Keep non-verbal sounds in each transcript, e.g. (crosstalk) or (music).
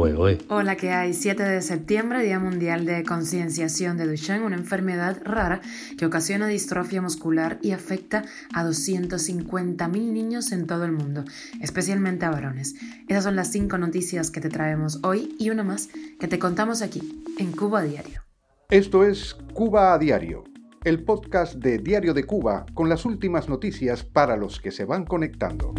Hola, ¿qué hay? 7 de septiembre, Día Mundial de Concienciación de Duchenne, una enfermedad rara que ocasiona distrofia muscular y afecta a 250.000 niños en todo el mundo, especialmente a varones. Esas son las cinco noticias que te traemos hoy y una más que te contamos aquí, en Cuba a Diario. Esto es Cuba a Diario, el podcast de Diario de Cuba con las últimas noticias para los que se van conectando.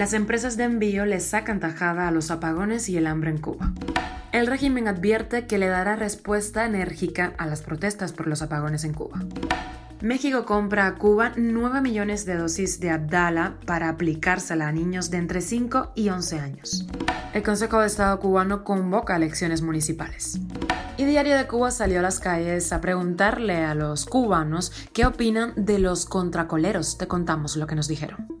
Las empresas de envío le sacan tajada a los apagones y el hambre en Cuba. El régimen advierte que le dará respuesta enérgica a las protestas por los apagones en Cuba. México compra a Cuba 9 millones de dosis de Abdala para aplicársela a niños de entre 5 y 11 años. El Consejo de Estado cubano convoca elecciones municipales. Y Diario de Cuba salió a las calles a preguntarle a los cubanos qué opinan de los contracoleros. Te contamos lo que nos dijeron.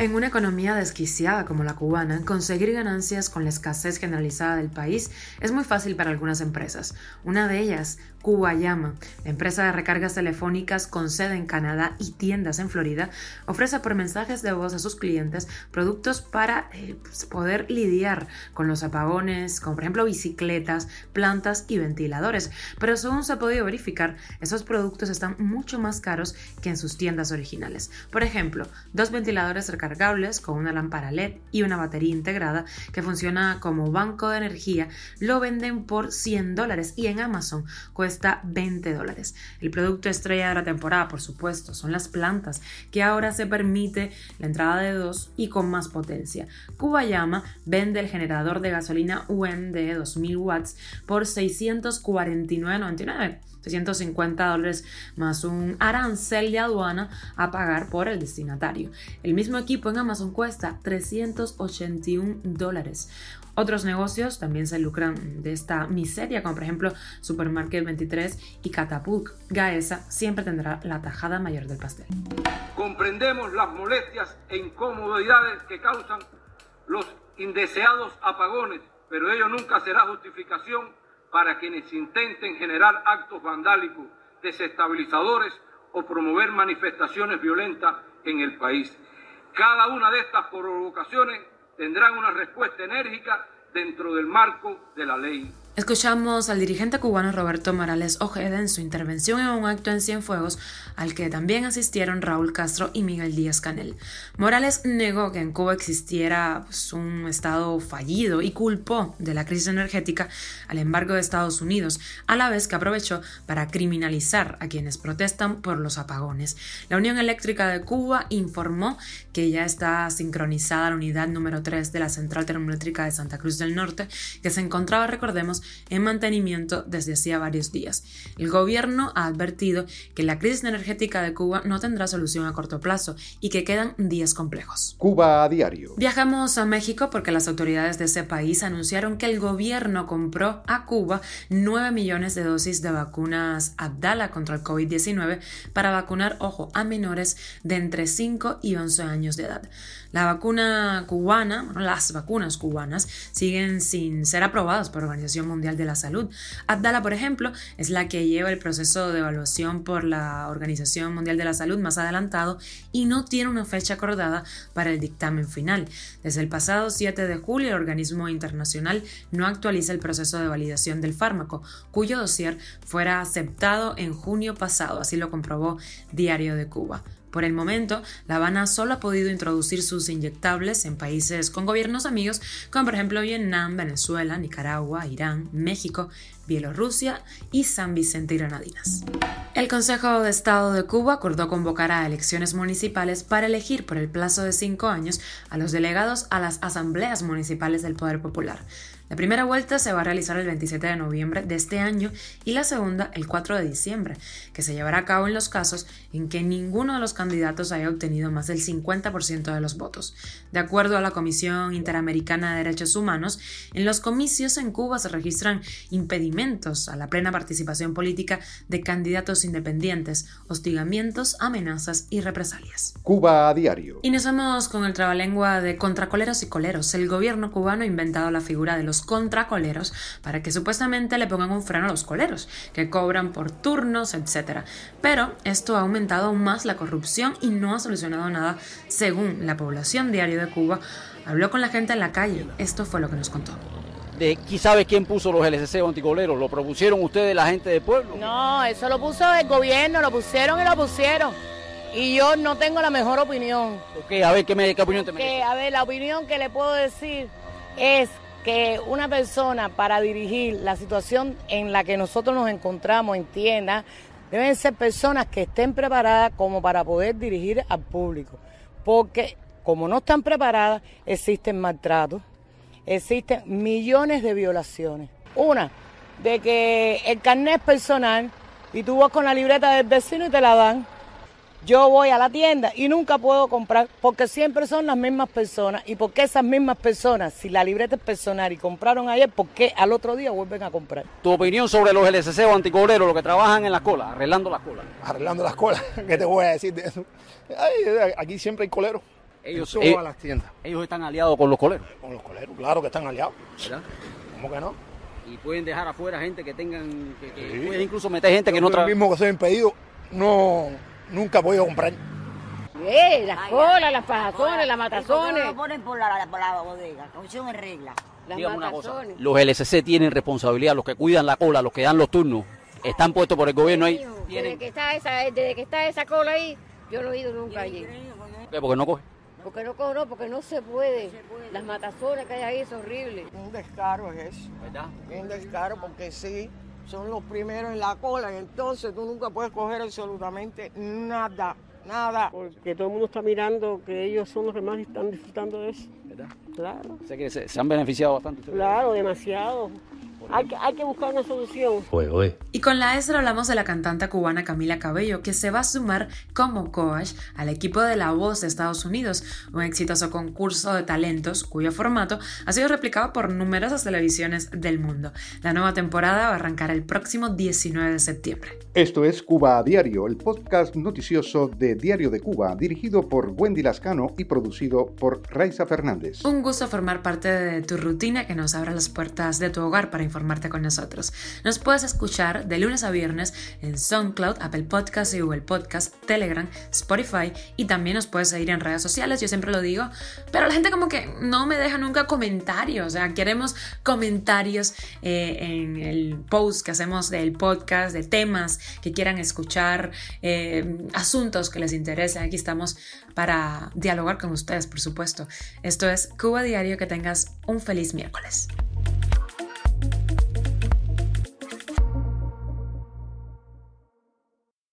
En una economía desquiciada como la cubana, conseguir ganancias con la escasez generalizada del país es muy fácil para algunas empresas. Una de ellas, Cuba Llama, la empresa de recargas telefónicas con sede en Canadá y tiendas en Florida, ofrece por mensajes de voz a sus clientes productos para eh, pues, poder lidiar con los apagones, como por ejemplo bicicletas, plantas y ventiladores. Pero según se ha podido verificar, esos productos están mucho más caros que en sus tiendas originales. Por ejemplo, dos ventiladores recargables con una lámpara LED y una batería integrada que funciona como banco de energía lo venden por 100 dólares y en Amazon cuesta 20 dólares. El producto estrella de la temporada, por supuesto, son las plantas que ahora se permite la entrada de dos y con más potencia. Llama vende el generador de gasolina UM de 2000 watts por 649.99 650 dólares más un arancel de aduana a pagar por el destinatario. El mismo equipo en Amazon cuesta 381 dólares. Otros negocios también se lucran de esta miseria, como por ejemplo Supermarket 23 y Catapult. Gaesa siempre tendrá la tajada mayor del pastel. Comprendemos las molestias e incomodidades que causan los indeseados apagones, pero ello nunca será justificación para quienes intenten generar actos vandálicos, desestabilizadores o promover manifestaciones violentas en el país. Cada una de estas provocaciones tendrán una respuesta enérgica dentro del marco de la ley. Escuchamos al dirigente cubano Roberto Morales Ojeda en su intervención en un acto en Cienfuegos al que también asistieron Raúl Castro y Miguel Díaz Canel. Morales negó que en Cuba existiera pues, un Estado fallido y culpó de la crisis energética al embargo de Estados Unidos, a la vez que aprovechó para criminalizar a quienes protestan por los apagones. La Unión Eléctrica de Cuba informó que ya está sincronizada la unidad número 3 de la Central Termoeléctrica de Santa Cruz del Norte, que se encontraba, recordemos, en mantenimiento desde hacía varios días. El gobierno ha advertido que la crisis energética de Cuba no tendrá solución a corto plazo y que quedan días complejos. Cuba a diario. Viajamos a México porque las autoridades de ese país anunciaron que el gobierno compró a Cuba 9 millones de dosis de vacunas Abdala contra el COVID-19 para vacunar, ojo, a menores de entre 5 y 11 años de edad. La vacuna cubana, las vacunas cubanas, siguen sin ser aprobadas por la Organización Mundial de la Salud. Abdala, por ejemplo, es la que lleva el proceso de evaluación por la Organización Mundial de la Salud más adelantado y no tiene una fecha acordada para el dictamen final. Desde el pasado 7 de julio, el organismo internacional no actualiza el proceso de validación del fármaco, cuyo dossier fuera aceptado en junio pasado, así lo comprobó Diario de Cuba. Por el momento, La Habana solo ha podido introducir sus inyectables en países con gobiernos amigos, como por ejemplo Vietnam, Venezuela, Nicaragua, Irán, México, Bielorrusia y San Vicente y Granadinas. El Consejo de Estado de Cuba acordó convocar a elecciones municipales para elegir por el plazo de cinco años a los delegados a las asambleas municipales del Poder Popular. La primera vuelta se va a realizar el 27 de noviembre de este año y la segunda el 4 de diciembre, que se llevará a cabo en los casos en que ninguno de los candidatos haya obtenido más del 50% de los votos. De acuerdo a la Comisión Interamericana de Derechos Humanos, en los comicios en Cuba se registran impedimentos a la plena participación política de candidatos independientes, hostigamientos, amenazas y represalias. Cuba a diario. Iniciamos con el trabalengua de contracoleros y coleros. El gobierno cubano ha inventado la figura de los los contracoleros para que supuestamente le pongan un freno a los coleros, que cobran por turnos, etc. Pero esto ha aumentado aún más la corrupción y no ha solucionado nada según la población diario de Cuba. Habló con la gente en la calle. Esto fue lo que nos contó de sabe quién puso los LCC anticoleros. ¿Lo propusieron ustedes, la gente del pueblo? No, eso lo puso el gobierno, lo pusieron y lo pusieron. Y yo no tengo la mejor opinión. Ok, a ver, ¿qué, me, qué opinión te merece? A ver, la opinión que le puedo decir es que una persona para dirigir la situación en la que nosotros nos encontramos entienda, deben ser personas que estén preparadas como para poder dirigir al público. Porque como no están preparadas, existen maltratos, existen millones de violaciones. Una, de que el carnet es personal y tú vas con la libreta del vecino y te la dan. Yo voy a la tienda y nunca puedo comprar porque siempre son las mismas personas. ¿Y porque esas mismas personas, si la libreta es personal y compraron ayer, por qué al otro día vuelven a comprar? ¿Tu opinión sobre los LSC o anticobreros, los que trabajan en la cola, arreglando las colas? Arreglando las colas, (laughs) ¿qué te voy a decir de eso? aquí siempre hay coleros. Ellos, ellos, las tiendas. ellos están aliados con los coleros. Con los coleros, claro que están aliados. ¿Verdad? ¿Cómo que no? Y pueden dejar afuera gente que tengan, que, pueden incluso meter gente que no trabaja. Mismo que soy impedido, no, nunca he podido comprar. Eh, las colas, las pajazones, las matazones. lo ponen por la, por la bodega, comisión en regla. Las una cosa, los LSC tienen responsabilidad, los que cuidan la cola, los que dan los turnos, están puestos por el gobierno ahí. Desde que está esa, desde que está esa cola ahí, yo no he ido nunca allí. ¿Por qué? Porque no coge. Porque no cobró, porque no se puede. Las matazones que hay ahí es horrible. Un descaro es eso. ¿Verdad? Un descaro porque sí, son los primeros en la cola y entonces tú nunca puedes coger absolutamente nada, nada. Porque todo el mundo está mirando que ellos son los que más están disfrutando de eso. ¿Verdad? Claro. Sé que se, se han beneficiado bastante. Claro, demasiado. Hay que, hay que, buscar una solución. Y con la ESRA hablamos de la cantante cubana Camila Cabello, que se va a sumar como coach al equipo de La Voz de Estados Unidos, un exitoso concurso de talentos cuyo formato ha sido replicado por numerosas televisiones del mundo. La nueva temporada va a arrancar el próximo 19 de septiembre. Esto es Cuba a Diario, el podcast noticioso de Diario de Cuba, dirigido por Wendy Lascano y producido por Raiza Fernández. Un gusto formar parte de tu rutina que nos abra las puertas de tu hogar para informar con nosotros. Nos puedes escuchar de lunes a viernes en SoundCloud, Apple Podcasts y Google Podcast, Telegram, Spotify y también nos puedes seguir en redes sociales, yo siempre lo digo, pero la gente como que no me deja nunca comentarios, o sea, queremos comentarios eh, en el post que hacemos del podcast, de temas que quieran escuchar, eh, asuntos que les interesen, aquí estamos para dialogar con ustedes, por supuesto. Esto es Cuba Diario, que tengas un feliz miércoles.